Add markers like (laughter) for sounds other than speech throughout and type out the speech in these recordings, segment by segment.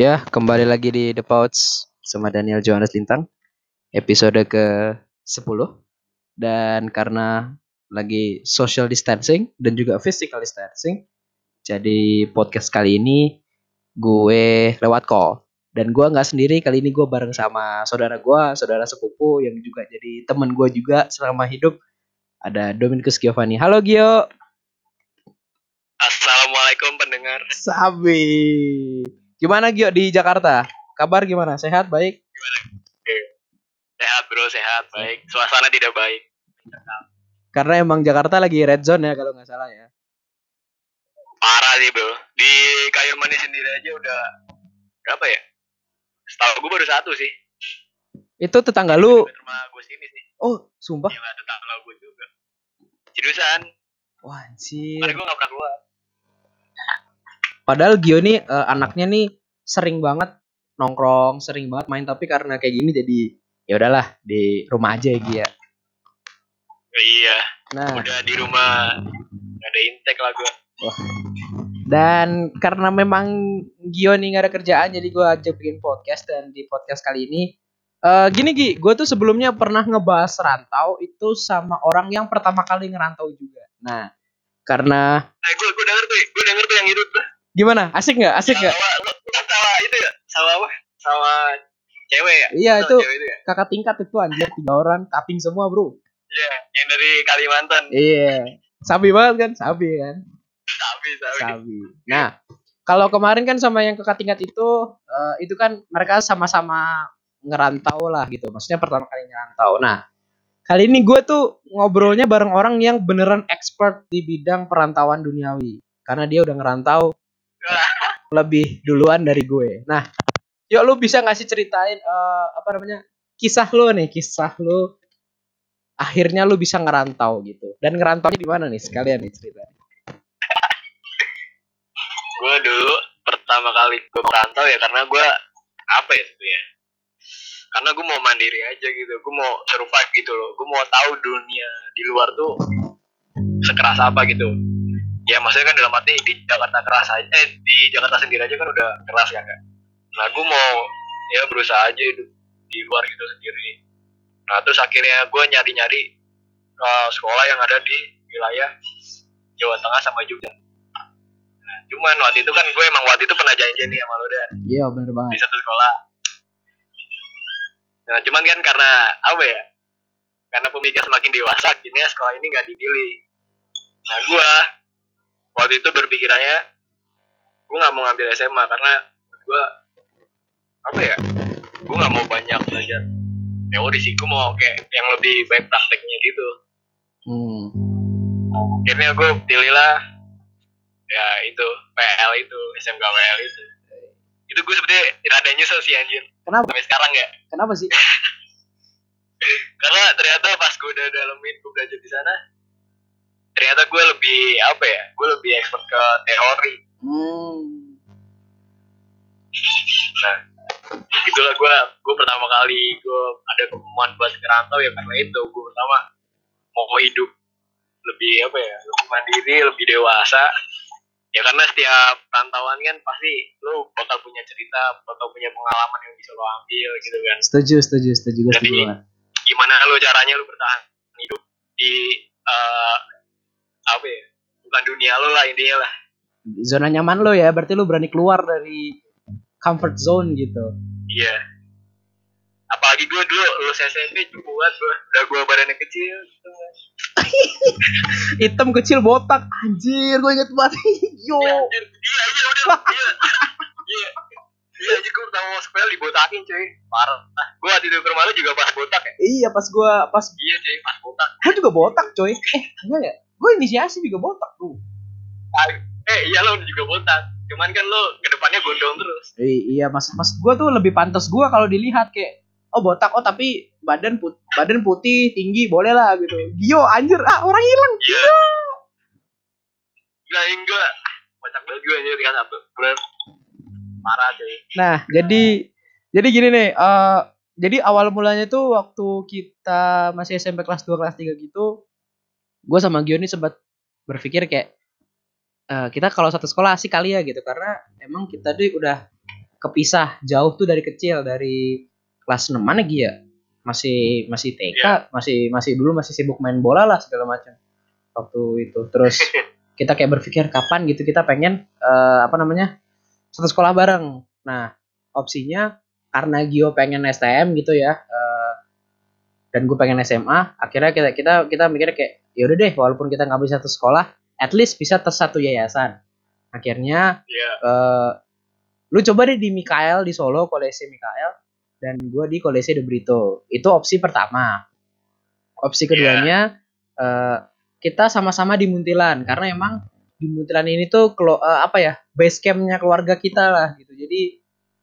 Ya, kembali lagi di The Pouch sama Daniel Johannes Lintang. Episode ke-10. Dan karena lagi social distancing dan juga physical distancing, jadi podcast kali ini gue lewat call. Dan gue nggak sendiri, kali ini gue bareng sama saudara gue, saudara sepupu yang juga jadi temen gue juga selama hidup. Ada Dominikus Giovanni. Halo Gio. Assalamualaikum pendengar. Sabi. Gimana Gio di Jakarta? Kabar gimana? Sehat, baik? Sehat bro, sehat, baik. Suasana tidak baik. Karena emang Jakarta lagi red zone ya kalau nggak salah ya. Parah sih bro. Di kayu manis sendiri aja udah berapa ya? Setahu gue baru satu sih. Itu tetangga lu. Rumah gue sini sih. Oh, sumpah. Iya tetangga gue juga. Jurusan. Wah, anjir. Karena gue gak pernah keluar. Padahal Gio nih eh, anaknya nih sering banget nongkrong, sering banget main tapi karena kayak gini jadi ya udahlah di rumah aja ya Gia. Iya. Nah, Udah di rumah gak ada intek lah gue. dan karena memang Gio nih gak ada kerjaan jadi gue ajak bikin podcast dan di podcast kali ini eh gini Gi, gue tuh sebelumnya pernah ngebahas rantau itu sama orang yang pertama kali ngerantau juga. Nah, karena Eh gue gue denger tuh, gue denger tuh yang itu tuh. Gimana? Asik nggak? Asik nggak? Sama, itu ya? Sama apa? Sama cewek ya? Iya itu itu ya? kakak tingkat itu anjir tiga orang kaping semua bro. Iya, yang dari Kalimantan. Iya, sabi banget kan, sabi kan, Sabi, sabi. sabi. Nah, kalau kemarin kan sama yang kakak tingkat itu, eh, itu kan mereka sama-sama ngerantau lah gitu. Maksudnya pertama kali ngerantau. Nah, kali ini gue tuh ngobrolnya bareng orang yang beneran expert di bidang perantauan duniawi. Karena dia udah ngerantau (laughs) lebih duluan dari gue. Nah, yuk lu bisa nggak sih ceritain eh, apa namanya kisah lu nih, kisah lu akhirnya lu bisa ngerantau gitu. Dan ngerantau di mana nih sekalian nih cerita. gue dulu pertama kali gue merantau ya karena gue apa ya sebenarnya karena gue mau mandiri aja gitu gue mau survive gitu loh gue mau tahu dunia di luar tuh sekeras apa gitu ya maksudnya kan dalam arti di Jakarta keras aja eh di Jakarta sendiri aja kan udah keras ya kan nah gue mau ya berusaha aja hidup di luar gitu sendiri nah terus akhirnya gue nyari-nyari eh, sekolah yang ada di wilayah Jawa Tengah sama Jogja Nah, cuman waktu itu kan gue emang waktu itu pernah janji nih sama lo Dan Iya bener di banget. satu sekolah. Nah, cuman kan karena apa ya? Karena pemikir semakin dewasa, akhirnya sekolah ini nggak dipilih. Nah, gue waktu itu berpikirannya, gue nggak mau ngambil SMA karena gue apa ya? Gue nggak mau banyak belajar teori sih, gue mau kayak yang lebih baik prakteknya gitu. Hmm. Akhirnya gue pilihlah ya itu PL itu SMK PL itu. Itu gue sebenarnya rada nyesel sih anjir Kenapa? sampai sekarang ya. Kenapa sih? (laughs) karena ternyata pas gue udah dalemin gue belajar di sana ternyata gue lebih apa ya gue lebih expert ke teori. Hmm. nah itulah gue gue pertama kali gue ada kemauan buat ngerantau ya karena itu gue pertama mau hidup lebih apa ya lebih mandiri lebih dewasa. Ya karena setiap rantauan kan pasti lo bakal punya cerita bakal punya pengalaman yang bisa lo ambil gitu kan. Setuju, setuju, setuju. Gue Jadi- gimana lo caranya lo bertahan hidup di eh, apa ya bukan dunia lo lah intinya lah Zona nyaman lo ya, berarti lo berani keluar dari comfort zone gitu. iya apalagi gue dulu lulus SMP cukup banget gue udah gue badannya kecil gitu. (laughs) Hitam kecil botak, anjir, gue inget banget. (laughs) Yo. iya anjir iya iya udah (laughs) iya iya iya anjir gue pertama masuk PL dibotakin cuy parah nah, gue itu ke rumah lo juga pas botak ya Iya, pas gue pas iya cuy pas botak gue juga botak, coy. Eh, enggak ya? Gue inisiasi juga botak tuh. eh iya lo juga botak cuman kan lo ke depannya gondrong terus Eh, iya, mas mas gue tuh lebih pantas gue kalau dilihat kayak oh botak oh tapi badan put badan putih tinggi boleh lah gitu. Gio anjir ah orang hilang. Iya. Nah, enggak. Kocak banget gue anjir kan. Bener. Parah cuy. Nah, jadi jadi gini nih, eh jadi awal mulanya tuh waktu kita masih SMP kelas 2 kelas 3 gitu, gue sama Gio nih sempat berpikir kayak eh kita kalau satu sekolah asik kali ya gitu. Karena emang kita tuh udah kepisah jauh tuh dari kecil dari kelas 6 mana Gi ya masih masih TK Iya. masih masih dulu masih sibuk main bola lah segala macam waktu itu. Terus (laughs) kita kayak berpikir kapan gitu kita pengen eh, apa namanya satu sekolah bareng. Nah opsinya karena Gio pengen STM gitu ya eh, dan gue pengen SMA akhirnya kita kita kita mikirnya kayak ya udah deh walaupun kita nggak bisa satu sekolah at least bisa tes satu yayasan. Akhirnya Iya. eh lu coba deh di Mikael di Solo Kolese Mikael dan gue di Kolese de Brito. Itu opsi pertama. Opsi keduanya eh, kita sama-sama di Muntilan karena emang di Muntilan ini tuh kelo- eh, apa ya base campnya keluarga kita lah gitu. Jadi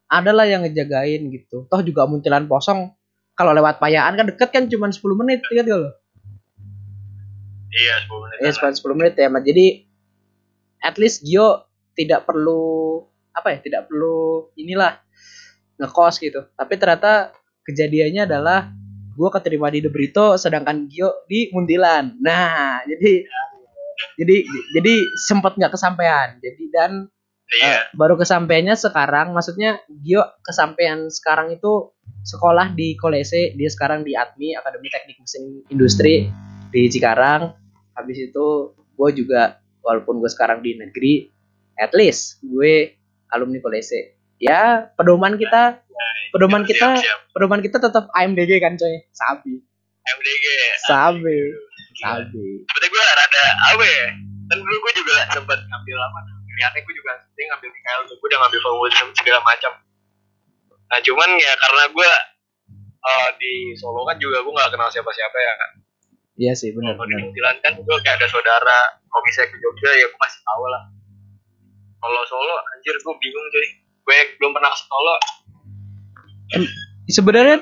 adalah yang ngejagain gitu. Toh juga Muntilan kosong kalau lewat Payaan kan deket kan cuma 10 menit gitu loh Iya, 10 menit. ya cuma 10 menit ya Mat. jadi at least Gio tidak perlu apa ya tidak perlu inilah ngekos gitu tapi ternyata kejadiannya adalah gue keterima di De Brito sedangkan Gio di Muntilan nah jadi jadi jadi sempat nggak kesampaian jadi dan Iya. eh, baru kesampaiannya sekarang maksudnya Gio kesampaian sekarang itu sekolah di Kolese dia sekarang di ATMI Akademi Teknik Mesin Industri di Cikarang habis itu gue juga walaupun gue sekarang di negeri at least gue alumni Kolese ya pedoman kita pedoman Siap, kita siap, siap. pedoman kita tetap AMDG kan coy sabi MDG. sabi sabi Seperti gue rada apa ya? Kan dulu gue juga sempat ngambil apa? Pilihannya gue juga dia ngambil Mikael. Gue udah ngambil fakultas segala macam. Nah cuman ya karena gue eh, di Solo kan juga gue nggak kenal siapa-siapa ya kan. iya sih benar Kalau di Muntilan kan gue kayak ada saudara. Kalau misalnya ke Jogja ya gue masih tahu lah. Kalau Solo anjir gue bingung cuy. Gue belum pernah ke Solo. sebenarnya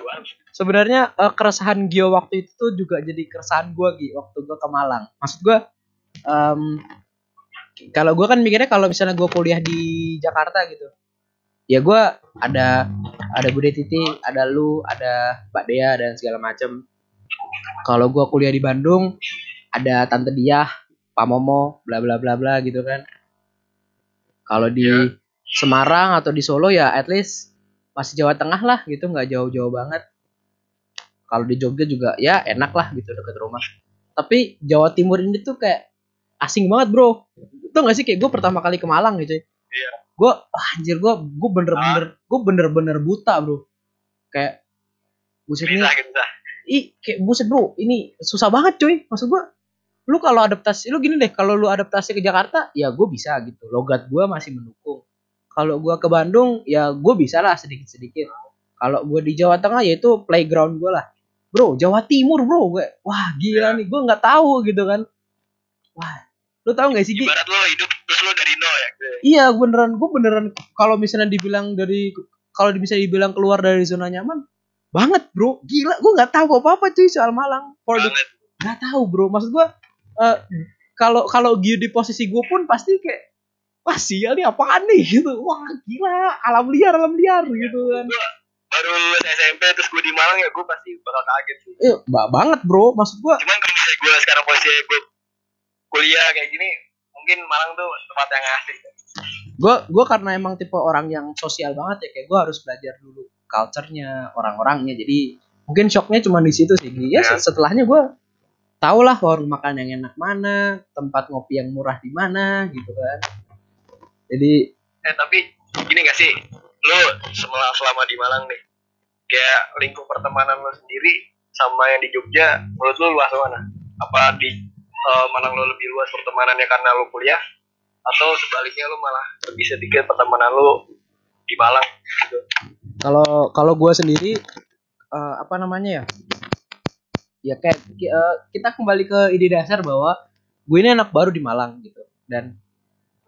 sebenarnya eh, keresahan Gio waktu itu tuh juga jadi keresahan gue Gi waktu gue ke Malang maksud gue em, kalau gue kan mikirnya kalau misalnya gue kuliah di Jakarta gitu ya gue ada ada Bude Titi ada lu ada Mbak Dea dan segala macem. Kalau gue kuliah di Bandung ada Tante Diah Pak Momo bla bla bla bla gitu kan. Kalau di Iya. Semarang atau di Solo ya at least masih Jawa Tengah lah gitu nggak jauh-jauh banget. Kalau di Jogja juga ya enak lah gitu deket rumah. Tapi Jawa Timur ini tuh kayak asing banget bro itu gak sih kayak gue pertama kali ke Malang gitu Iya. gue anjir gue gue bener-bener gue bener-bener buta bro. Kayak buset ini bisa gitu. ih kayak buset bro ini susah banget cuy. Maksud gue lu kalau adaptasi lu gini deh kalau lu adaptasi ke Jakarta ya gue bisa gitu. Logat gue masih mendukung. Kalau gue ke Bandung ya gue bisa lah sedikit sedikit kalau gue di Jawa Tengah ya itu playground gue lah. Bro Jawa Timur bro. Gue wah gila nih gue nggak tahu gitu kan. Wah lu tahu nggak sih? Ibarat lo hidup terus lo dari nol ya. iya beneran gue beneran kalau misalnya dibilang dari kalau bisa dibilang keluar dari zona nyaman banget bro gila gue nggak tahu apa apa cuy soal Malang Banget. nggak tahu bro maksud gua eh, kalau kalau Gio di posisi gue pun pasti kayak wah sial nih apaan nih (laughs) gitu wah gila alam liar alam liar gitu kan Baru lulus SMP terus gue di Malang ya gue pasti bakal kaget sih. eh ba- banget bro maksud gua Cuman kalau misalnya gue sekarang posisi gue kuliah kayak gini, mungkin Malang tuh tempat yang asik. gua gua karena emang tipe orang yang sosial banget ya kayak gua harus belajar dulu culture-nya orang-orangnya jadi mungkin shocknya cuma di situ sih ya, Ya. setelahnya gua tau lah warung makan yang enak mana tempat ngopi yang murah di mana gitu kan jadi Eh tapi gini gak sih, lo selama, selama di Malang nih, kayak lingkup pertemanan lo sendiri sama yang di Jogja, menurut lo luas mana? Apa di eh, Malang lo lebih luas pertemanannya karena lo kuliah? Atau sebaliknya lo malah lebih sedikit pertemanan lo di Malang gitu? kalau kalau gue sendiri eh, apa namanya ya ya kayak eh, kita kembali ke ide dasar bahwa gue ini anak baru di Malang gitu dan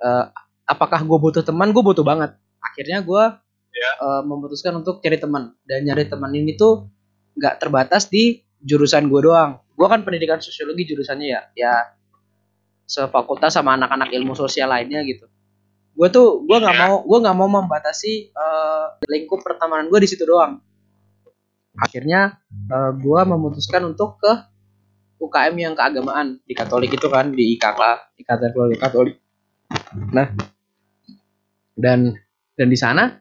eh, apakah gue butuh teman gue butuh banget akhirnya gue Ya. eh, memutuskan untuk cari teman dan nyari teman ini tuh nggak terbatas di jurusan gue doang gue kan pendidikan sosiologi jurusannya ya ya sefakultas sama anak-anak ilmu sosial lainnya gitu. Gue tuh gue nggak Ya. mau gue nggak mau membatasi eh, lingkup pertemanan gue di situ doang. Akhirnya eh, gue memutuskan untuk ke UKM yang keagamaan di Katolik itu kan di IKK Ikatan Keluarga Katolik nah dan dan di sana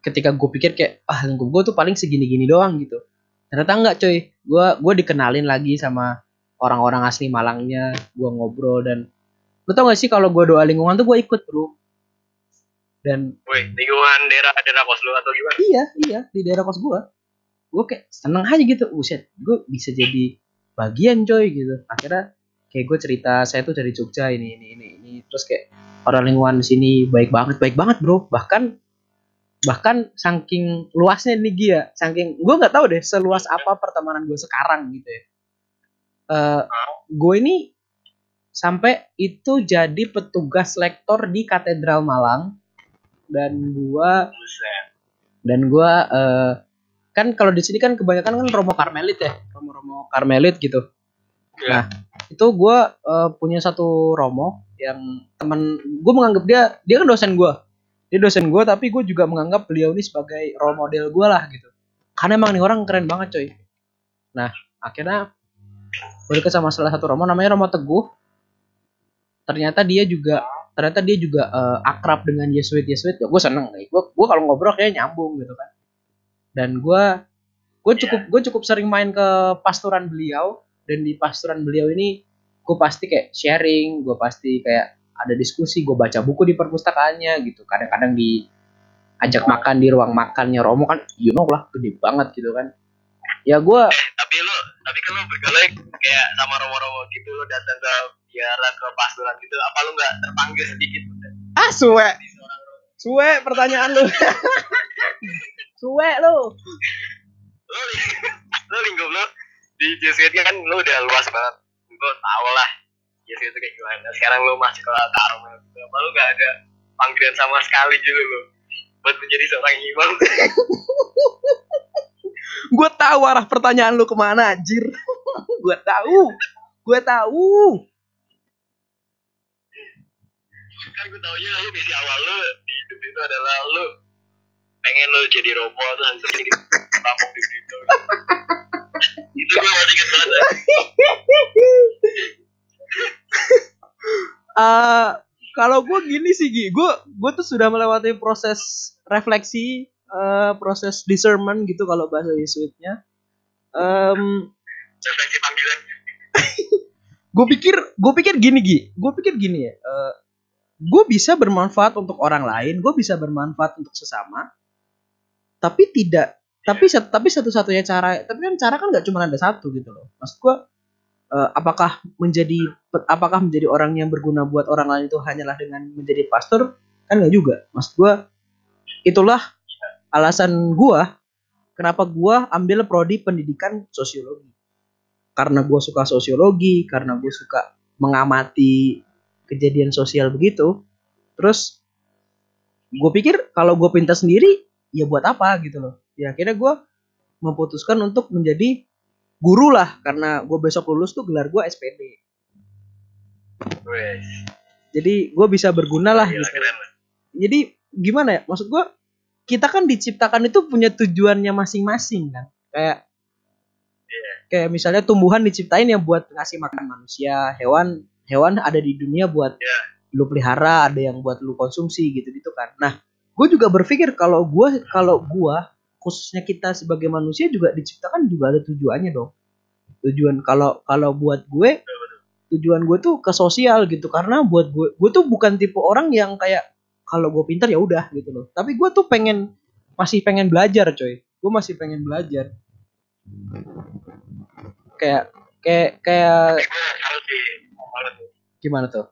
ketika gue pikir kayak ah lingkup gue tuh paling segini-gini doang gitu. Ternyata enggak coy gue gue dikenalin lagi sama orang-orang asli Malangnya gue ngobrol dan lu tau gak sih kalau gue doa lingkungan tuh gue ikut bro? Dan Woi, lingkungan daerah daerah kos lu atau gimana? iya iya di daerah kos gue gue kayak seneng aja gitu buset gue bisa jadi bagian coy gitu. Akhirnya kayak gue cerita saya tuh dari Jogja ini ini ini ini. Terus kayak orang lingkungan di sini baik banget baik banget bro. Bahkan bahkan saking luasnya nih Gia saking gue nggak tahu deh seluas apa pertemanan gue sekarang gitu ya. Eh gue ini sampai itu jadi petugas lektor di katedral Malang. Dan gue dan gua eh, kan kalau di sini kan kebanyakan kan Romo Karmelit ya Romo-Romo Karmelit gitu. Iya. nah itu gua eh, punya satu Romo yang teman gue menganggap dia dia kan dosen gua dia dosen gua tapi gue juga menganggap beliau ini sebagai role model gua lah gitu. Karena emang nih orang keren banget coy. Nah akhirnya gue deket sama salah satu Romo namanya Romo Teguh. Ternyata dia juga ternyata dia juga eh, akrab dengan Yesuit Yesuit ya gue seneng nih. Gue gue kalau ngobrol kayak nyambung gitu kan. Dan gue gue cukup gue cukup sering main ke pastoran beliau. Dan di pastoran beliau ini gue pasti kayak sharing gue pasti kayak ada diskusi gue baca buku di perpustakaannya gitu. Kadang-kadang di ajak makan di ruang makannya Romo kan you know lah gede banget gitu kan. Ya gue Tapi lu, tapi kan lu bergaul kayak sama romo-romo gitu lu datang ke biara ke pastoran gitu, apa lu nggak terpanggil sedikit pun? ah suwe. Suwe pertanyaan lu. (laughs) Suwe lu. Lu, (laughs) lu lingkup lu di Jesuit kan lu udah luas banget. Lu tau lah Jesuit itu kayak gimana. Sekarang lu masuk ke Karmel, apa lu nggak ada panggilan sama sekali gitu lu buat menjadi seorang imam. (laughs) gue tahu arah pertanyaan lu ke mana anjir. (laughs) Gue tahu. Gue tahu. Kan gue taunya lu misi awal lu di hidup itu adalah lu pengen lu jadi romo terus habis jadi tampung di situ. (laughs) Itu gue masih inget banget Eh, kalau gue gini sih Gi. Gue gue tuh sudah melewati proses refleksi eh, proses discernment gitu kalau bahasa Yesuitnya panggilan (laughs) gue pikir gue pikir gini Gi. Gue pikir gini ya gue bisa bermanfaat untuk orang lain gue bisa bermanfaat untuk sesama tapi tidak tapi tapi satu-satunya cara tapi kan cara kan nggak cuma ada satu gitu loh. Maksud gue eh, apakah menjadi apakah menjadi orang yang berguna buat orang lain itu hanyalah dengan menjadi pastor? Kan nggak juga. Maksud gue itulah alasan gue kenapa gue ambil prodi pendidikan sosiologi. Karena gue suka sosiologi karena gue suka mengamati kejadian sosial begitu terus gue pikir kalau gue pintar sendiri ya buat apa gitu loh. Ya akhirnya gue memutuskan untuk menjadi guru lah karena gue besok lulus tuh gelar gue SPD jadi gue bisa berguna lah gila gitu. keren jadi gimana ya? Maksud gue kita kan diciptakan itu punya tujuannya masing-masing kan? Kayak kayak misalnya tumbuhan diciptain ya buat ngasih makan manusia hewan hewan ada di dunia buat Iya. lu pelihara ada yang buat lu konsumsi gitu gitu kan. Nah gue juga berpikir kalau gue kalau gue khususnya kita sebagai manusia juga diciptakan juga ada tujuannya dong. Tujuan kalau kalau buat gue tujuan gue tuh ke sosial gitu. Karena buat gue gue tuh bukan tipe orang yang kayak kalau gue pintar ya udah gitu loh. Tapi gue tuh pengen masih pengen belajar coy. Gue masih pengen belajar. Kayak kayak kayak gimana tuh?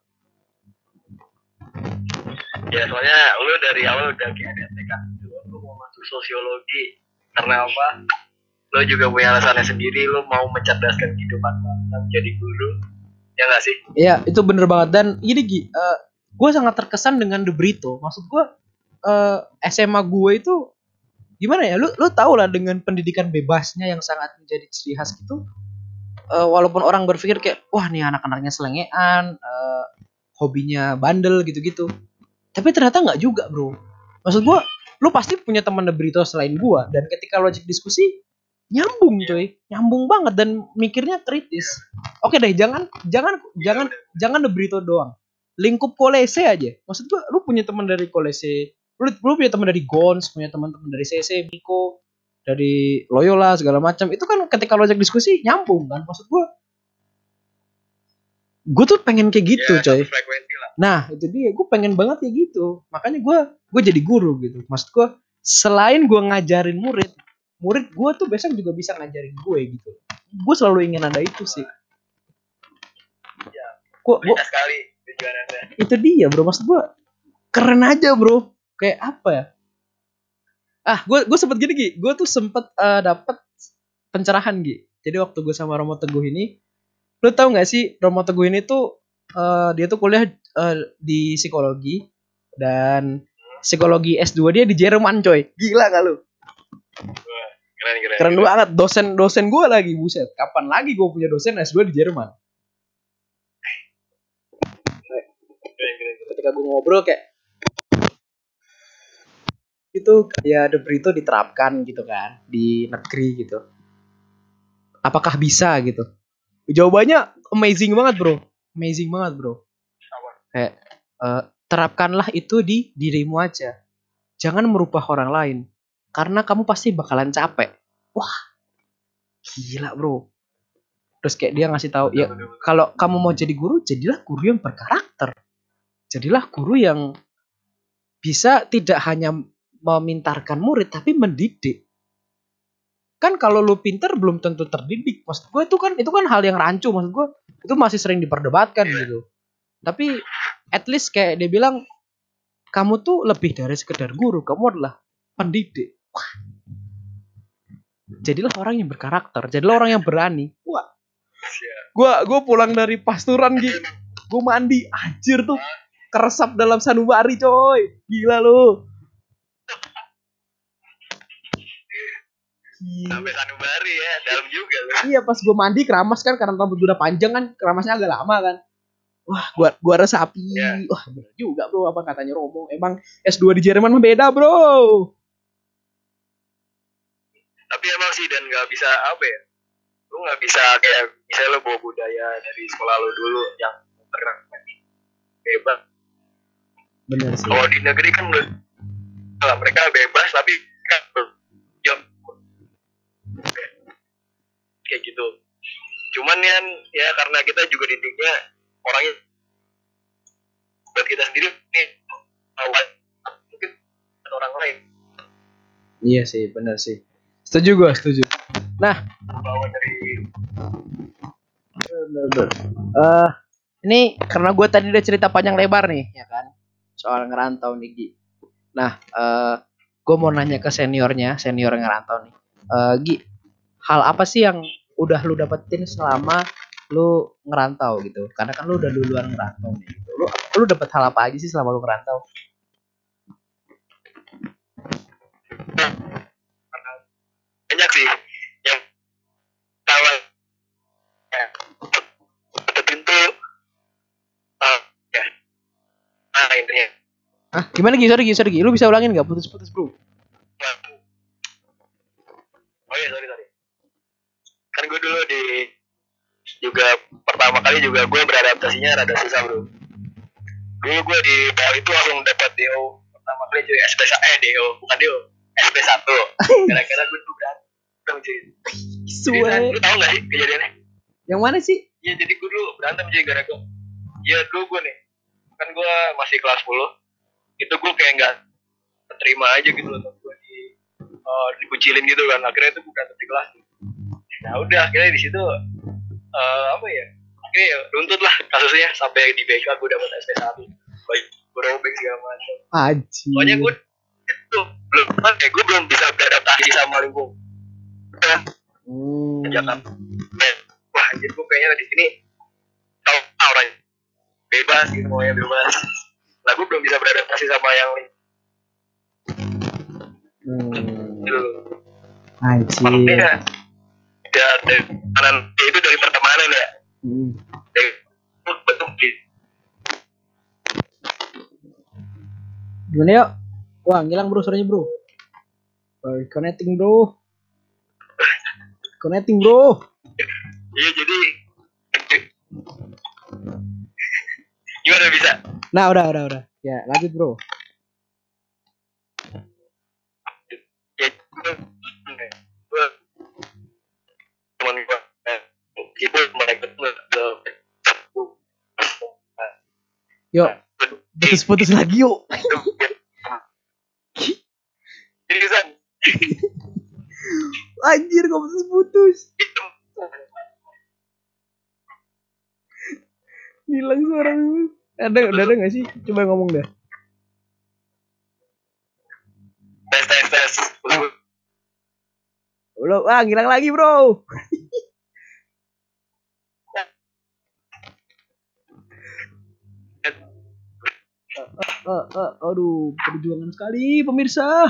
Ya soalnya lu dari awal udah kayak ada tekad gitu lu mau masuk sosiologi karena apa lu juga punya alasannya sendiri lu mau mencerdaskan kehidupan bangsa menjadi guru ya nggak sih Iya itu bener banget dan gini Gi, gue sangat terkesan dengan The Brito. Maksud gue eh, SMA gue itu gimana ya? Lu lu tau lah dengan pendidikan bebasnya yang sangat menjadi ciri khas gitu. Eh, walaupun orang berpikir kayak wah nih anak-anaknya selengean, eh, hobinya bandel gitu-gitu. Tapi ternyata nggak juga bro. Maksud gue, lu pasti punya teman The Brito selain gue. Dan ketika logik diskusi nyambung coy, nyambung banget dan mikirnya kritis. Oke deh, jangan jangan jangan jangan The Brito doang. Lingkup kolese aja. Maksud gua lu punya teman dari kolese lu lu punya teman dari Gons punya teman-teman dari CC Miko dari Loyola segala macam. Itu kan ketika lo ajak diskusi nyambung kan? Maksud gue gue tuh pengen kayak gitu Ya, coy. nah itu dia. Gue pengen banget kayak gitu. Makanya gue gue jadi guru gitu. Maksud gue selain gue ngajarin murid murid gue tuh besok juga bisa ngajarin gue gitu. Gue selalu ingin ada itu sih. Ya. gue gue beda sekali itu dia bro. Maksud gue keren aja bro. Kayak apa ya? Ah gue gue sempet gini Gi. Gue tuh sempet eh, dapet pencerahan Gi. Jadi waktu gue sama Romo Teguh ini lu tau gak sih Romo Teguh ini tuh eh, dia tuh kuliah eh, di psikologi dan psikologi S2 dia di Jerman coy. Gila gak lu? Keren keren keren banget. Dosen dosen gue lagi buset. Kapan lagi gue punya dosen S2 di Jerman? Keren keren ketika gue ngobrol kayak itu ya The Brito diterapkan gitu kan di negeri gitu. Apakah bisa gitu? Jawabannya amazing banget bro. Amazing banget bro. Apa? kayak eh, terapkanlah itu di dirimu aja. Jangan merubah orang lain karena kamu pasti bakalan capek. Wah gila bro. Terus kayak dia ngasih tahu ya kalau kamu mau jadi guru jadilah guru yang berkarakter. Jadilah guru yang bisa tidak hanya memintarkan murid tapi mendidik. Kan kalau lu pinter belum tentu terdidik. Maksud gue itu kan itu kan hal yang rancu. Maksud gue itu masih sering diperdebatkan Iya. gitu. Tapi at least kayak dia bilang kamu tuh lebih dari sekedar guru kamu adalah pendidik. Wah. jadilah orang yang berkarakter jadilah orang yang berani. Wah. Gua gua pulang dari pasturan gitu gua mandi. Anjir tuh. Keresap dalam sanubari coy. Gila lu. Sampai sanubari ya dalam juga loh iya pas gua mandi keramas kan karena rambut udah panjang kan keramasnya agak lama kan wah gua gua resapi Iya. wah bener juga bro apa katanya Romo. Emang S2 di Jerman mah beda bro. Tapi emang sih dan nggak bisa apa ya lu nggak bisa kayak misalnya lu bawa budaya dari sekolah lu dulu yang terkenal bebas. Bener sih. Kalau di negeri kan udah lah, mereka bebas tapi kan jam. Kayak gitu. Cuman kan ya karena kita juga didiknya orangnya. Buat kita sendiri nih awal mungkin orang lain. Iya sih bener sih. Setuju gua setuju. Bawa dari. Eh, ini karena gue tadi udah cerita panjang lebar nih, ya kan, soal ngerantau nih Gi. Nah, eh, gue mau nanya ke seniornya, senior ngerantau nih. Eh, Gi, hal apa sih yang udah lu dapetin selama lu ngerantau gitu? Karena kan lu udah duluan ngerantau nih. Gitu. Lu lu dapet hal apa aja sih selama lu ngerantau? banyak sih yang tawa ya ada pintu ah ya nah intinya Ah, gimana Gi? Sorry Gi, sorry Gi. Lu bisa ulangin nggak putus-putus bro? oh iya sorry sorry kan gue dulu di juga pertama kali juga gue beradaptasinya rada susah bro. Dulu gue di PL itu langsung dapat DO pertama kali cuy. SP eh DO bukan DO SP 1 kira-kira gue tuh berantem cuy. Suwe. lu tau gak sih kejadiannya? Yang mana sih? Iya jadi gue dulu berantem sih gara-gara Iya dulu gue nih. Kan gue masih kelas 10 Itu gue kayak gak terima aja gitu loh gue di eh, dikucilin gitu kan. Akhirnya itu gue berantem di kelas. Nah udah akhirnya di situ eh, apa ya akhirnya ya runtut lah kasusnya sampai di BK gue dapat SP 1 baik gue robek segala macam Aji. pokoknya gue itu belum eh gue belum bisa beradaptasi sama lingkungan Hmm. Jakarta. Wah anjir gue kayaknya di sini tau orang bebas gitu maunya bebas. Nah gue belum bisa beradaptasi sama yang lain Hmm. gitu. Anjir. Makanya ya dari itu dari pertemanan ya. Hmm. dari bentuk gimana yuk? Wah ngilang bro suaranya bro. Sorry, connecting bro. Connecting bro. Iya jadi gimana bisa? Nah udah udah udah. Ya lanjut bro. Ya, Yuk, putus-putus lagi yuk. Seriusan. Anjir kok putus-putus. Hilang suara lu. Ada, udah ada gak sih? Coba ngomong dah. Tes tes tes. Belum, ah ngilang lagi bro. Eh, eh, aduh, perjuangan sekali pemirsa.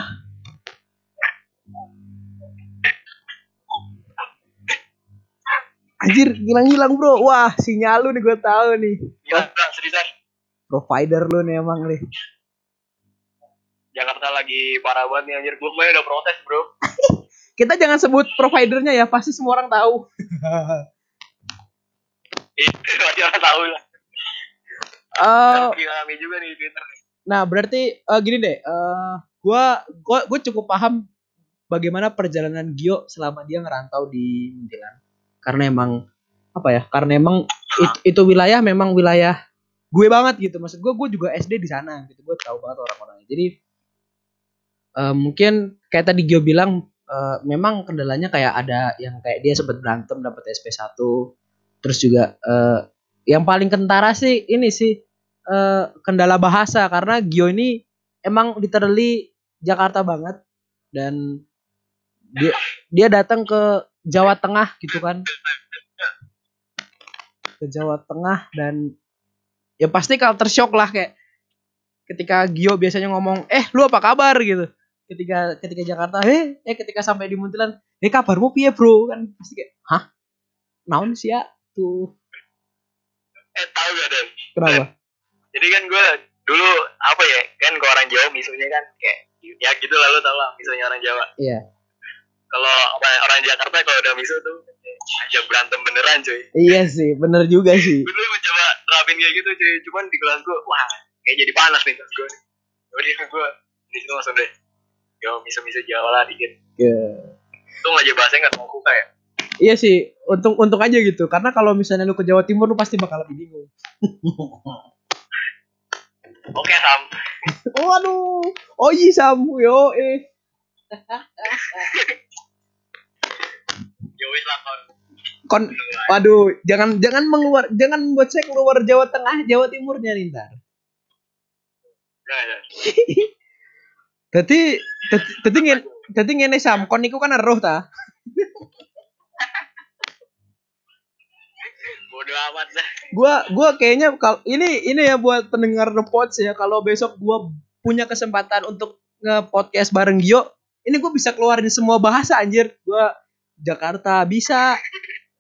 Anjir, hilang-hilang bro. Wah, sinyal lu nih gue tahu nih. Seriusan. Provider lu nih emang nih. Jakarta lagi parah banget nih anjir. Gue udah protes, bro. (laughs) Kita jangan sebut providernya ya, pasti semua orang tahu. (laughs) Itu pasti orang tahu lah. Eh, Lagi rame juga nih Twitter. Nah, berarti eh, gini deh, eh gua gua gue cukup paham bagaimana perjalanan Gio selama dia ngerantau di Muntilan. Karena emang apa ya? Karena emang it- itu wilayah memang wilayah gue banget gitu. Maksud gue gue juga SD di sana gitu. Gue tahu banget orang-orangnya. Jadi eh, mungkin kayak tadi Gio bilang eh, memang kendalanya kayak ada yang kayak dia sempat berantem dapat SP1. Terus juga eh, yang paling kentara sih ini sih eh, kendala bahasa. Karena Gio ini emang literally Jakarta banget. Dan dia dia datang ke Jawa Tengah gitu kan. Ke Jawa Tengah dan ya pasti culture shock lah kayak ketika Gio biasanya ngomong eh lu apa kabar? gitu. Ketika ketika Jakarta eh eh ketika sampai di Muntilan eh kabarmu piye bro? kan pasti kayak hah? Naon sih ya? Tuh. Eh, tahu gak, Dan? kenapa Jadi kan gue dulu apa ya? Kan ke orang Jawa misunya kan kayak ya gitu lah lu tau lah misunya orang Jawa. iya Kalau orang, orang Jakarta kalau udah misu tuh aja berantem beneran cuy. iya sih bener juga sih Gue (laughs) dulu mencoba terapin kayak gitu cuy. Cuman di kelas gue wah kayak jadi panas nih kelas gue. Jadi gue di situ langsung deh. Yo misu-misu Jawa lah dikit. Ke- Itu ngajak bahasanya nggak mau buka ya. Iya sih, untung untung aja gitu. Karena kalau misalnya lu ke Jawa Timur lu pasti bakal lebih bingung. (laughs) Oke Sam. Waduh, oh iya Samu yo eh. Yo wis lah kon. Kon, waduh, jangan jangan mengeluar, jangan membuat saya keluar Jawa Tengah, Jawa Timurnya nih ntar. Nah, ya. (laughs) Tadi, tadi ngene, tadi ngene Sam, kon niku kan eruh ta. Bodoh amat dah. Gua gua kayaknya kal ini ini ya buat pendengar The Pods ya, kalau besok gua punya kesempatan untuk nge-podcast bareng Gio, ini gua bisa keluarin semua bahasa anjir. Gua Jakarta bisa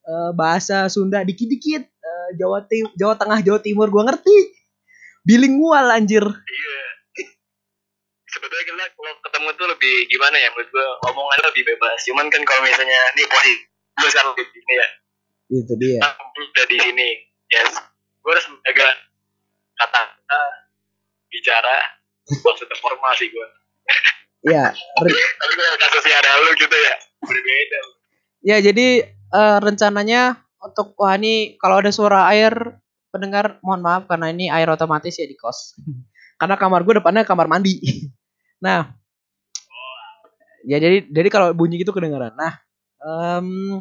eh, bahasa Sunda dikit-dikit, eh, Jawa Tim Jawa Tengah, Jawa Timur gua ngerti. Bilingual anjir. Iya. Sebetulnya kita kalau ketemu tuh lebih gimana ya menurut gue omongannya lebih bebas. Cuman kan kalau misalnya nih posisi gue sekarang di sini ya, Itu dia. nah, udah di sini, yes, gue harus menjaga kata-kata bicara maksudnya formal sih gue. Ya, (laughs) Tapi kalau kasusnya ada lu gitu ya, berbeda. ya jadi eh, rencananya untuk wah ini kalau ada suara air pendengar mohon maaf karena ini air otomatis ya di kos. (laughs) karena kamar gue depannya kamar mandi. (laughs) nah, ya jadi jadi kalau bunyi gitu kedengaran. Nah, em,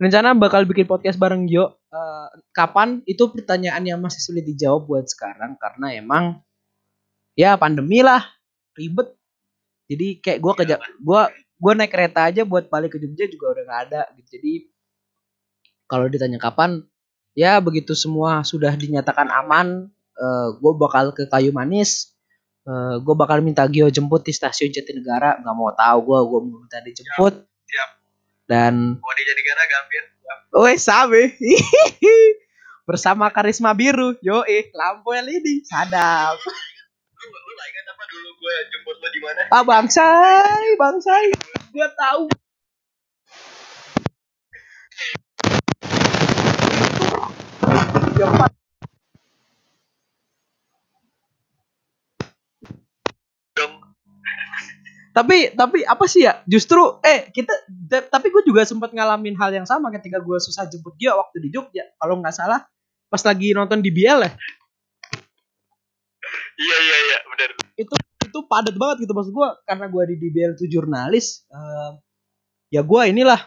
rencana bakal bikin podcast bareng Gio. Eh, kapan? Itu pertanyaan yang masih sulit dijawab buat sekarang karena emang ya pandemi lah ribet. Jadi kayak gue kerja gue gue naik kereta aja buat balik ke Jogja juga udah gak ada gitu. Jadi kalau ditanya kapan, ya begitu semua sudah dinyatakan aman, gue bakal ke Kayu Manis. gue bakal minta Gio jemput di stasiun Jatinegara. Nggak mau tahu gue, gue mau minta dijemput. Siap. Dan, Mau di Jatinegara gambir. Weh sabe. (laughs) Bersama karisma biru, yo eh lampu LED, sadap. Lu, lu lah ingat apa dulu gue jemput lu di mana? Ah bangsai, bangsai. Gue tahu. Yang pas- Dong. Tapi tapi apa sih ya? Justru eh kita tapi gue juga sempat ngalamin hal yang sama ketika gue susah jemput dia waktu di Jogja. Kalau nggak salah pas lagi nonton di BL ya? Iya iya iya benar itu padat banget gitu maksud gue karena gue di DBL itu jurnalis eh, ya gue inilah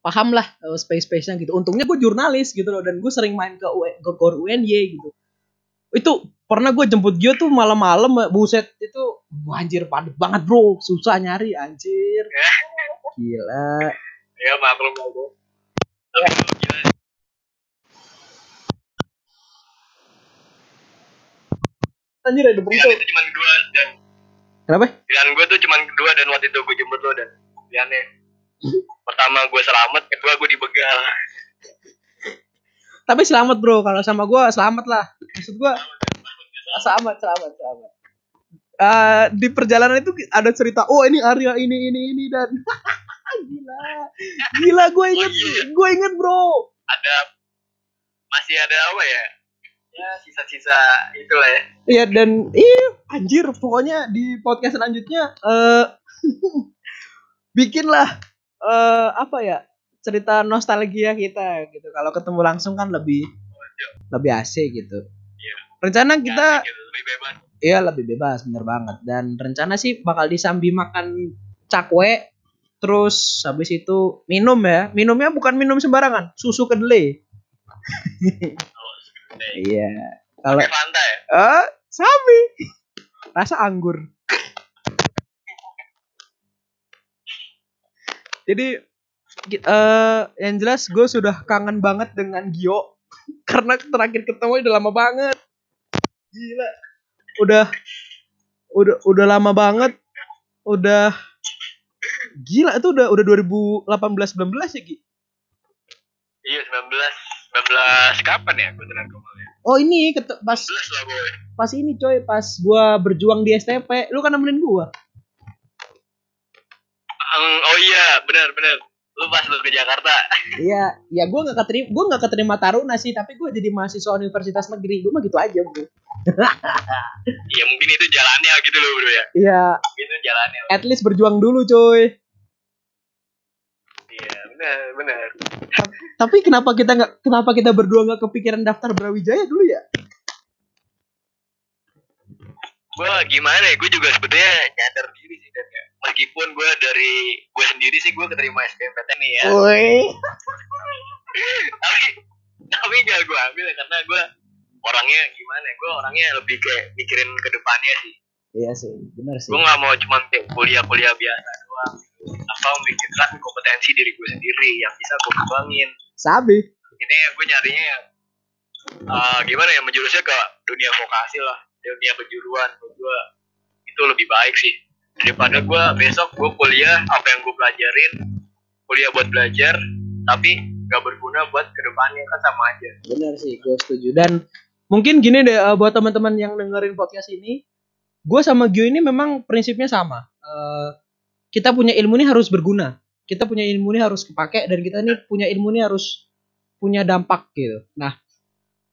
paham lah eh, space space nya gitu. Untungnya gue jurnalis gitu loh dan gue sering main ke UN, ke Gor UNY gitu. Itu pernah gue jemput Gio tuh malam-malam buset itu anjir padat banget bro. Susah nyari anjir. Gila. Ya maklum gila. Anjir ada pilihan itu cuma dua dan kenapa? Pilihan gue tuh cuma dua dan waktu itu gue jemput lo dan pilihannya. Pertama gue selamat kedua gue dibegal. Tapi selamat bro. Kalau sama gue selamat lah. Maksud gue selamat selamat selamat Eh, di perjalanan itu ada cerita oh ini Arya ini ini ini dan (laughs) gila gila gue inget Oh, iya. gue inget bro ada masih ada apa ya ya sisa-sisa itulah ya Iya dan iya anjir pokoknya di podcast selanjutnya eh (laughs) bikinlah eh apa ya cerita nostalgia kita gitu. Kalau ketemu langsung kan lebih lebih asik gitu. Rencana kita Ya, gitu, lebih bebas iya lebih bebas bener banget dan rencana sih bakal disambi makan cakwe terus habis itu minum ya. Minumnya bukan minum sembarangan, susu kedelai. oh. Iya. Kalau Fanta ya Eh, sapi. Rasa anggur. Jadi eh yang jelas gue sudah kangen banget dengan Gio (laughs) karena terakhir ketemu udah lama banget. Gila. Udah udah udah lama banget. Udah gila itu udah udah 2018 19 ya Gi. iya 19 19 kapan ya? Terakhir kemarin. Oh ini ket- pas 19 lah boy. pas ini coy pas gua berjuang di STP lu kan nemenin gua? Hmm, oh iya benar benar lu pas lu ke Jakarta (laughs) Iya, ya gue nggak keterima, gue nggak keterima Taruna sih, tapi gue jadi mahasiswa universitas negeri, gue mah gitu aja bro. (laughs) iya mungkin itu jalannya gitu loh bro ya Iya, itu jalannya at least berjuang dulu coy. iya benar benar Tapi kenapa kita nggak, kenapa kita berdua nggak kepikiran daftar Brawijaya dulu ya? Gue gimana ya? Gue juga sebetulnya nyadar diri sih dan ya. Meskipun gue dari gue sendiri sih gue keterima SBMPTN nih ya. Woi. tapi tapi gak gue ambil ya, karena gue orangnya gimana ya? Gue orangnya lebih kayak mikirin ke depannya sih. Iya sih, benar sih. gue nggak mau cuma kuliah-kuliah biasa doang. Apa memikirkan kompetensi diri gue sendiri yang bisa gue kembangin. Sabi. ini gue nyarinya yang eh, gimana ya? Menjurusnya ke dunia vokasi lah dunia kejuruan gue itu lebih baik sih daripada gue besok gue kuliah apa yang gue pelajarin kuliah buat belajar tapi nggak berguna buat ke depannya kan sama aja Benar sih, gue setuju. Dan mungkin gini deh, eh, buat teman-teman yang dengerin podcast ini, gue sama Gio ini memang prinsipnya sama. Eh, kita punya ilmu ini harus berguna. Kita punya ilmu ini harus kepake dan kita ini punya ilmu ini harus punya dampak gitu. Nah,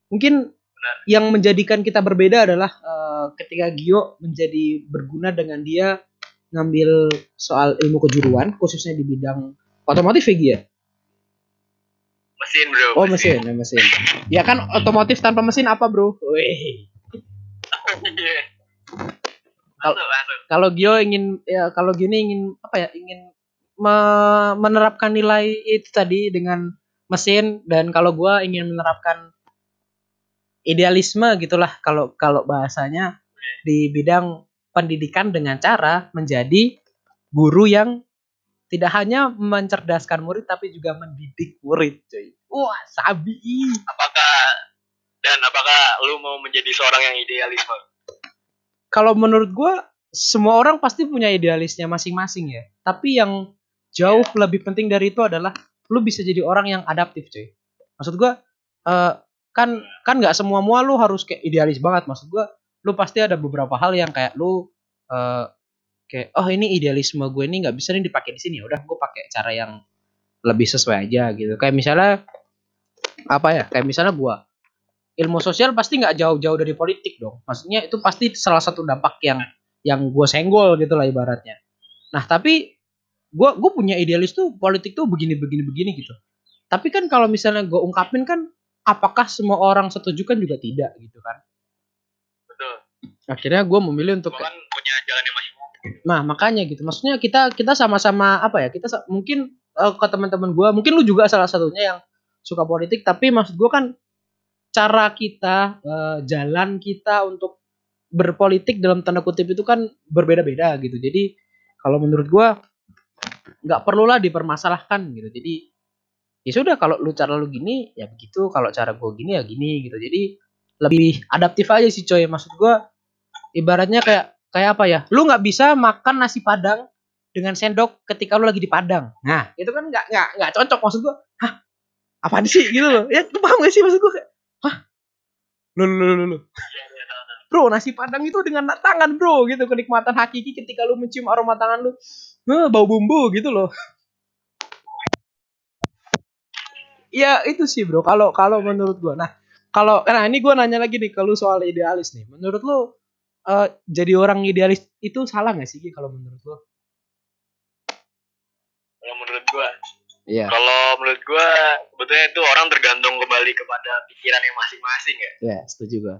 mungkin yang menjadikan kita berbeda adalah eh, ketika Gio menjadi berguna dengan dia ngambil soal ilmu kejuruan khususnya di bidang otomotif ya Gi, ya? mesin bro Oh mesin, ya, mesin. Ya kan otomotif tanpa mesin apa bro? Wih. (laughs) Kalau- Gio ingin ya kalau gini ingin apa ya ingin me- menerapkan nilai itu tadi dengan mesin dan kalau gua ingin menerapkan idealisme gitulah kalau kalau bahasanya di bidang pendidikan dengan cara menjadi guru yang tidak hanya mencerdaskan murid tapi juga mendidik murid cuy. Wah, sabi. apakah dan apakah lu mau menjadi seorang yang idealisme kalau menurut gua semua orang pasti punya idealisnya masing-masing ya. Tapi yang jauh lebih penting dari itu adalah lu bisa jadi orang yang adaptif, cuy. Maksud gua eh, kan kan nggak semua mua lu harus kayak idealis banget. Maksud gua lu pasti ada beberapa hal yang kayak lu eh, kayak oh ini idealisme gue ini nggak bisa nih dipakai di sini. Ya Udah gue pakai cara yang lebih sesuai aja gitu. Kayak misalnya apa ya? Kayak misalnya gua ilmu sosial pasti nggak jauh-jauh dari politik dong. Maksudnya itu pasti salah satu dampak yang yang gue senggol gitu lah ibaratnya. Nah tapi gue gue punya idealis tuh politik tuh begini begini begini gitu. Tapi kan kalau misalnya gue ungkapin kan apakah semua orang setuju kan juga tidak gitu kan. betul akhirnya gue memilih untuk kan punya jalan yang masing Nah makanya gitu, maksudnya kita kita sama-sama apa ya? Kita mungkin eh, ke teman-teman gue, mungkin lu juga salah satunya yang suka politik, tapi maksud gue kan cara kita eh, jalan kita untuk berpolitik dalam tanda kutip itu kan berbeda-beda gitu. Jadi kalau menurut gue nggak perlulah dipermasalahkan gitu. Jadi ya sudah kalau lu cara lu gini ya begitu, kalau cara gue gini ya gini gitu. Jadi lebih adaptif aja sih coy. Maksud gue ibaratnya kayak kayak apa ya? Lu nggak bisa makan nasi padang dengan sendok ketika lu lagi di Padang. Nah, itu kan nggak nggak nggak cocok maksud gua. Hah? Apaan sih gitu loh? Ya, lu paham gak sih maksud gua? kayak, Hah? Lu lu lu lu. lu. Bro, nasi padang itu dengan tangan, bro, gitu. Kenikmatan hakiki ketika lu mencium aroma tangan lu. Huh, bau bumbu gitu loh. Ya itu sih bro. Kalau kalau menurut gua. Nah kalau nah ini gua nanya lagi nih kalau soal idealis nih. Menurut lu eh, jadi orang idealis itu salah nggak sih kalau menurut lu? Kalau menurut gua, Iya. kalau menurut gua sebetulnya itu orang tergantung kembali kepada pikiran yang masing-masing ya. Ya setuju gua.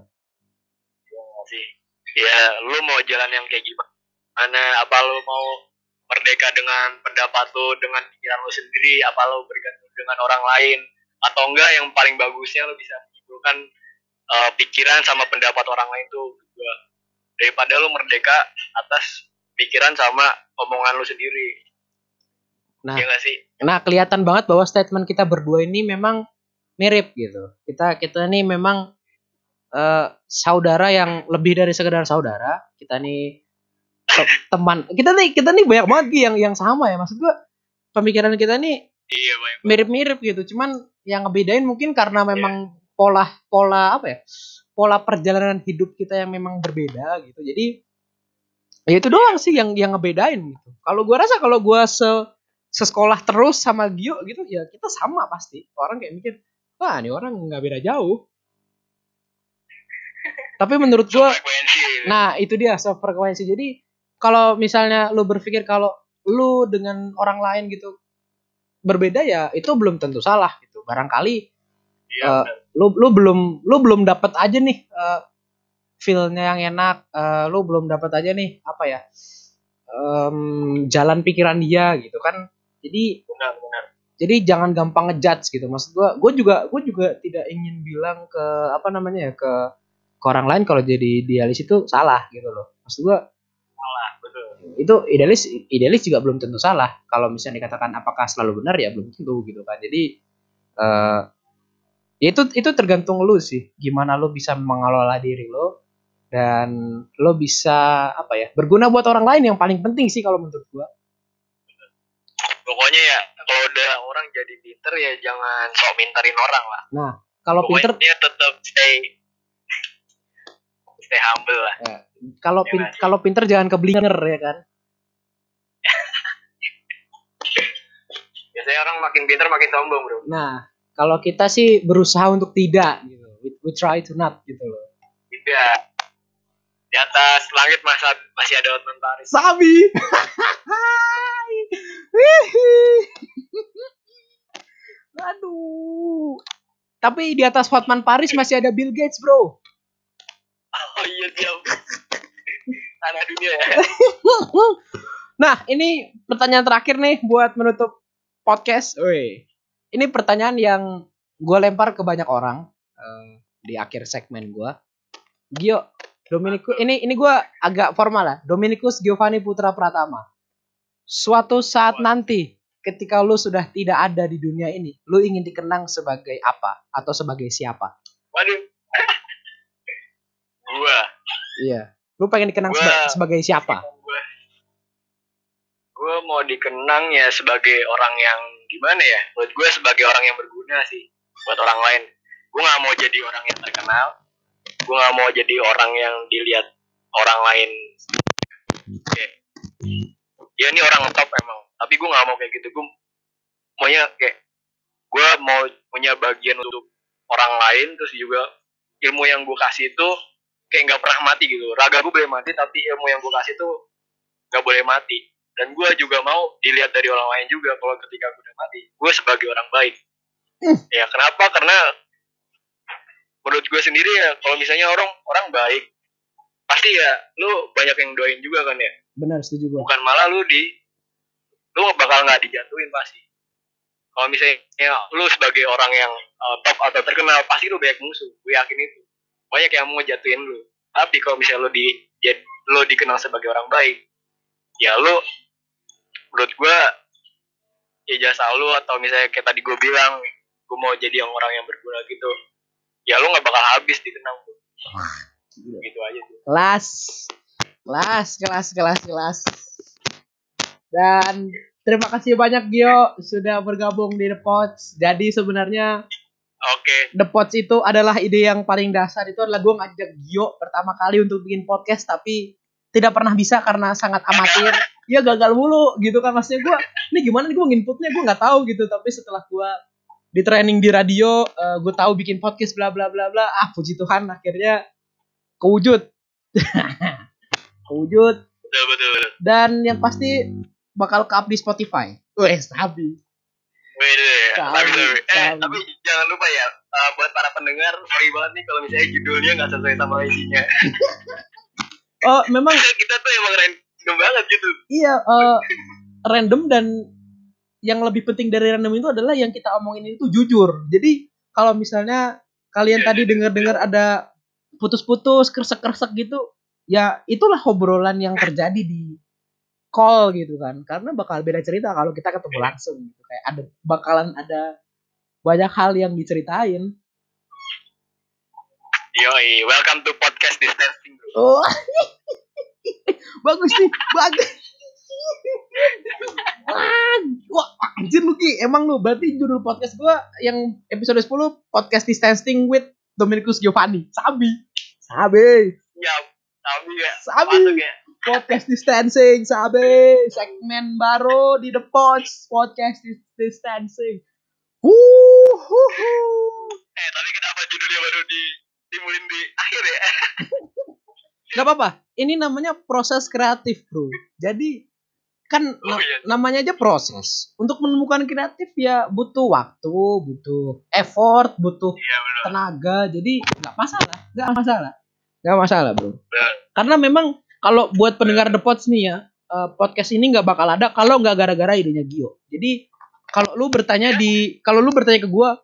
Iya sih. Ya, lu mau jalan yang kayak gimana? Apa lu mau merdeka dengan pendapat lu, dengan pikiran lu sendiri? Apa lu bergantung dengan orang lain? Atau enggak yang paling bagusnya lu bisa menyimpulkan eh, pikiran sama pendapat orang lain tuh gua daripada lu merdeka atas pikiran sama omongan lu sendiri. Nah. Iya gak sih? Nah, kelihatan banget bahwa statement kita berdua ini memang mirip gitu. Kita kita ini memang eh, saudara yang lebih dari sekedar saudara. Kita nih teman. Kita nih kita nih banyak banget yang yang sama ya. Maksud gua pemikiran kita nih Iya, mirip-mirip gitu. Cuman yang ngebedain mungkin karena memang pola pola apa ya? Pola perjalanan hidup kita yang memang berbeda gitu. Jadi ya itu doang sih yang yang ngebedain gitu. Kalau gua rasa kalau gua se sesekolah terus sama Gio gitu ya kita sama pasti. Orang kayak mikir, wah ini orang nggak beda jauh. Tapi menurut gua. Nah, itu dia sefrekuensi. Jadi kalau misalnya lu berpikir kalau lu dengan orang lain gitu berbeda ya itu belum tentu salah gitu. Barangkali Iya, benar. lu lu belum lu belum dapat aja nih eh, feel-nya yang enak, eh, lu belum dapat aja nih apa ya? em, jalan pikiran dia gitu kan. Jadi benar, benar. jadi jangan gampang ngejudge gitu maksud gua gue juga gue juga tidak ingin bilang ke apa namanya ya ke ke orang lain kalau jadi idealis itu salah gitu loh maksud gua. Itu idealis idealis juga belum tentu salah. Kalau misalnya dikatakan apakah selalu benar ya belum tentu gitu kan. Jadi ya itu itu tergantung lu sih. Gimana lu bisa mengelola diri lo dan lo bisa apa ya berguna buat orang lain yang paling penting sih kalau menurut gua. Pokoknya ya kalau udah orang jadi pinter ya jangan sok minterin orang lah. kalau pinter Pokoknya tetap stay stay humble lah. kalau Ya pin, kalau pinter jangan keblinger ya kan Biasanya orang makin pinter makin sombong bro. Nah, kalau kita sih berusaha untuk tidak gitu. We, we try to not gitu loh. Tidak. Di atas langit masa, masih ada Hotman Paris. Sabi. (laughs) Aduh. Tapi di atas Hotman Paris masih ada Bill Gates, Bro. Oh iya siap. Tanah dunia ya. (laughs) nah, ini pertanyaan terakhir nih buat menutup podcast. Woi. Ini pertanyaan yang gue lempar ke banyak orang eh, di akhir segmen gue. Gio, Dominikus, ini ini gue agak formal lah. Dominikus Giovanni Putra Pratama. Suatu saat nanti, ketika lu sudah tidak ada di dunia ini, lu ingin dikenang sebagai apa atau sebagai siapa? Waduh. Gua. Iya. Lu pengen dikenang Gua- seba- sebagai siapa? Gua. Gua mau dikenang ya sebagai orang yang gimana ya? Buat gue sebagai orang yang berguna sih buat orang lain. Gue nggak mau jadi orang yang terkenal. Gue nggak mau jadi orang yang dilihat orang lain. Kayak, ya ini orang top emang. Tapi gue nggak mau kayak gitu. Gue maunya kayak gue mau punya bagian untuk orang lain terus juga ilmu yang gue kasih itu kayak nggak pernah mati gitu. Raga gue boleh mati tapi ilmu yang gue kasih tuh nggak boleh mati. Dan gue juga mau dilihat dari orang lain juga kalau ketika gue udah mati. Gue sebagai orang baik. Ya kenapa? Karena menurut gue sendiri ya kalau misalnya orang orang baik pasti ya lu banyak yang doain juga kan ya? Benar setuju gue bukan malah lu di lu bakal nggak dijatuhin pasti. Kalau misalnya lu sebagai orang yang uh, top atau terkenal pasti lu banyak musuh. Gue yakin itu banyak yang mau jatuhin lu. Tapi kalau misalnya lu di ya, lu dikenal sebagai orang baik ya lu menurut gue ya jasa lu atau misalnya kayak tadi gue bilang gue mau jadi yang orang yang berguna gitu ya lu nggak bakal habis dikenal tuh gitu aja tuh kelas. Kelas kelas kelas kelas. Dan terima kasih banyak Gio sudah bergabung di The Pots jadi sebenarnya oke. The Pots itu adalah ide yang paling dasar. Itu adalah gue ngajak Gio pertama kali untuk bikin podcast tapi tidak pernah bisa karena sangat amatir. (laughs) Ya gagal mulu gitu kan. Maksudnya gue ini gimana nih gue nginputnya? Gue nggak tahu gitu. Tapi setelah gue di training di radio eh, gue tahu bikin podcast bla bla bla bla ah puji Tuhan akhirnya kewujud. (laughs) Kewujud. Betul betul betul. Dan yang pasti bakal ke up di Spotify. Weh, sabi. Sabi, tapi, tapi, eh, tapi jangan lupa ya, eh, buat para pendengar, sorry banget nih kalau misalnya judulnya nggak sesuai sama isinya. (laughs) Oh, memang kita tuh emang random banget gitu. iya eh, random dan yang lebih penting dari random itu adalah yang kita omongin itu jujur. Jadi kalau misalnya kalian Iya, tadi dengar-dengar ada putus-putus, kresek-kresek gitu, ya itulah obrolan yang terjadi di call gitu kan. Karena bakal beda cerita kalau kita ketemu Iya. langsung gitu. Kayak ada bakalan ada banyak hal yang diceritain. Yoi, welcome to podcast distancing bro. Oh. (laughs) bagus nih, bagus. Wah, (laughs) Wah, anjir lu Ki. Emang lu berarti judul podcast gua yang episode 10 podcast distancing with Dominikus Giovanni. Sabi. Sabi. Ya, tapi ya, Sabi. masuk ya. Podcast distancing, sabi. Segmen baru di The Pods podcast dis- distancing. Huh, huh. Eh, tapi kenapa judulnya baru di timulin di akhir ya? (laughs) Gak apa-apa. Ini namanya proses kreatif, bro. Jadi kan Oh, iya. namanya aja proses. Untuk menemukan kreatif ya butuh waktu, butuh effort, butuh Iya tenaga. Jadi nggak masalah, nggak masalah, nggak masalah, bro. Benar. Karena memang kalau buat pendengar The Pods nih ya, eh, podcast ini nggak bakal ada kalau nggak gara-gara idenya Gio. Jadi kalau lu bertanya di, kalau lu bertanya ke gua,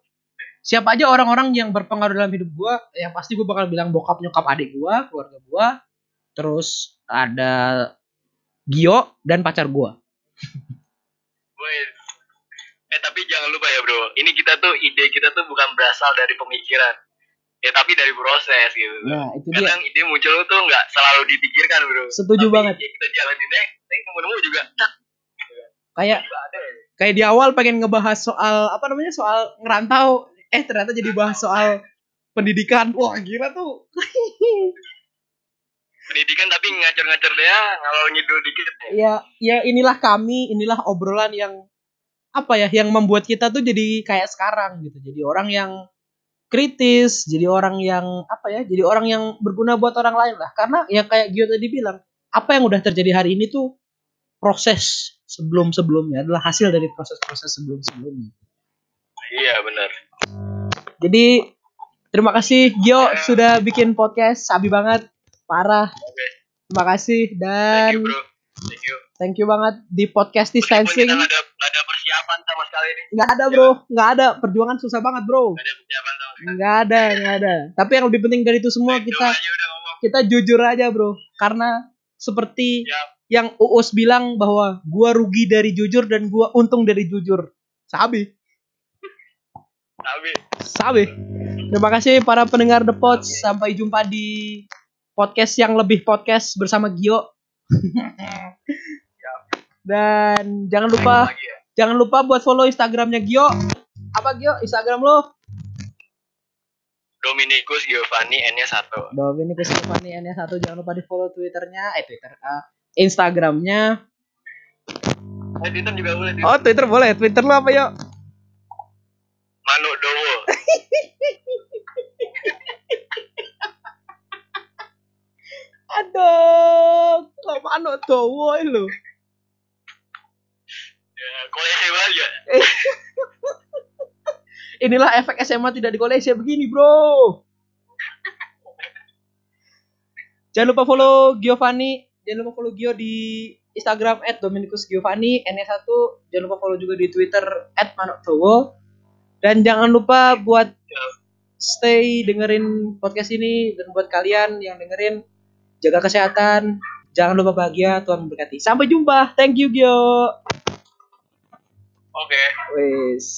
siapa aja orang-orang yang berpengaruh dalam hidup gua, yang pasti gua bakal bilang bokap nyokap adik gua, keluarga gua, terus ada Gio dan pacar gua. Eh tapi jangan lupa ya bro, ini kita tuh ide kita tuh bukan berasal dari pemikiran, ya tapi dari proses gitu. Nah itu dia. Kadang ide muncul tuh nggak selalu dipikirkan bro. Setuju Tapi banget. Ya kita jalanin deh, nemu-nemu juga. Kayak ya. kayak di awal pengen ngebahas soal apa namanya soal ngerantau, eh ternyata jadi bahas soal pendidikan. Wah gila tuh. (laughs) Pendidikan tapi ngacur-ngacur deh ya, ngalor ngidul dikit. ya. ya ya inilah kami inilah obrolan yang apa ya yang membuat kita tuh jadi kayak sekarang gitu jadi orang yang kritis jadi orang yang apa ya jadi orang yang berguna buat orang lain lah karena yang kayak Gio tadi bilang apa yang udah terjadi hari ini tuh proses sebelum sebelumnya adalah hasil dari proses-proses sebelum sebelumnya Iya benar. jadi terima kasih Gio sudah bikin podcast sabi banget parah Oke. terima kasih Thank dan you bro. Thank you. thank you banget di podcast distancing kita nggak ada nggak ada persiapan sama sekali nih. Nggak ada bro, nggak ada. Perjuangan susah banget bro. Nggak ada persiapan sama sekali. Nggak ada, nggak ada. Tapi yang lebih penting dari itu semua Doa kita kita jujur aja bro. Karena seperti Siap. yang Uus bilang bahwa gua rugi dari jujur dan gua untung dari jujur. Sabi, Tapi sabi. Terima kasih para pendengar The Pods. Sampai jumpa di podcast yang lebih podcast bersama Gio. (laughs) Dan jangan lupa ya. jangan lupa buat follow Instagramnya Gio. Apa Gio? Instagram lo? Dominikus Giovanni N-nya satu. Dominikus Giovanni N satu jangan lupa di follow twitternya eh twitter ah, instagramnya Eh, Twitter juga boleh. Twitter. oh twitter boleh twitter lo apa yuk Manu Dowo. (laughs) aduh ke mana tuh woi lo Ya, koleksi banget ya. (laughs) inilah efek SMA tidak di Malaysia begini bro (laughs) Jangan lupa follow Giovanni, jangan lupa follow Gio di Instagram @dominicusgiovanni, N1. Jangan lupa follow juga di Twitter @manoktowo. Dan jangan lupa buat stay dengerin podcast ini dan buat kalian yang dengerin jaga kesehatan, jangan lupa bahagia, Tuhan memberkati. Sampai jumpa. Thank you Gio. Oke. Wes.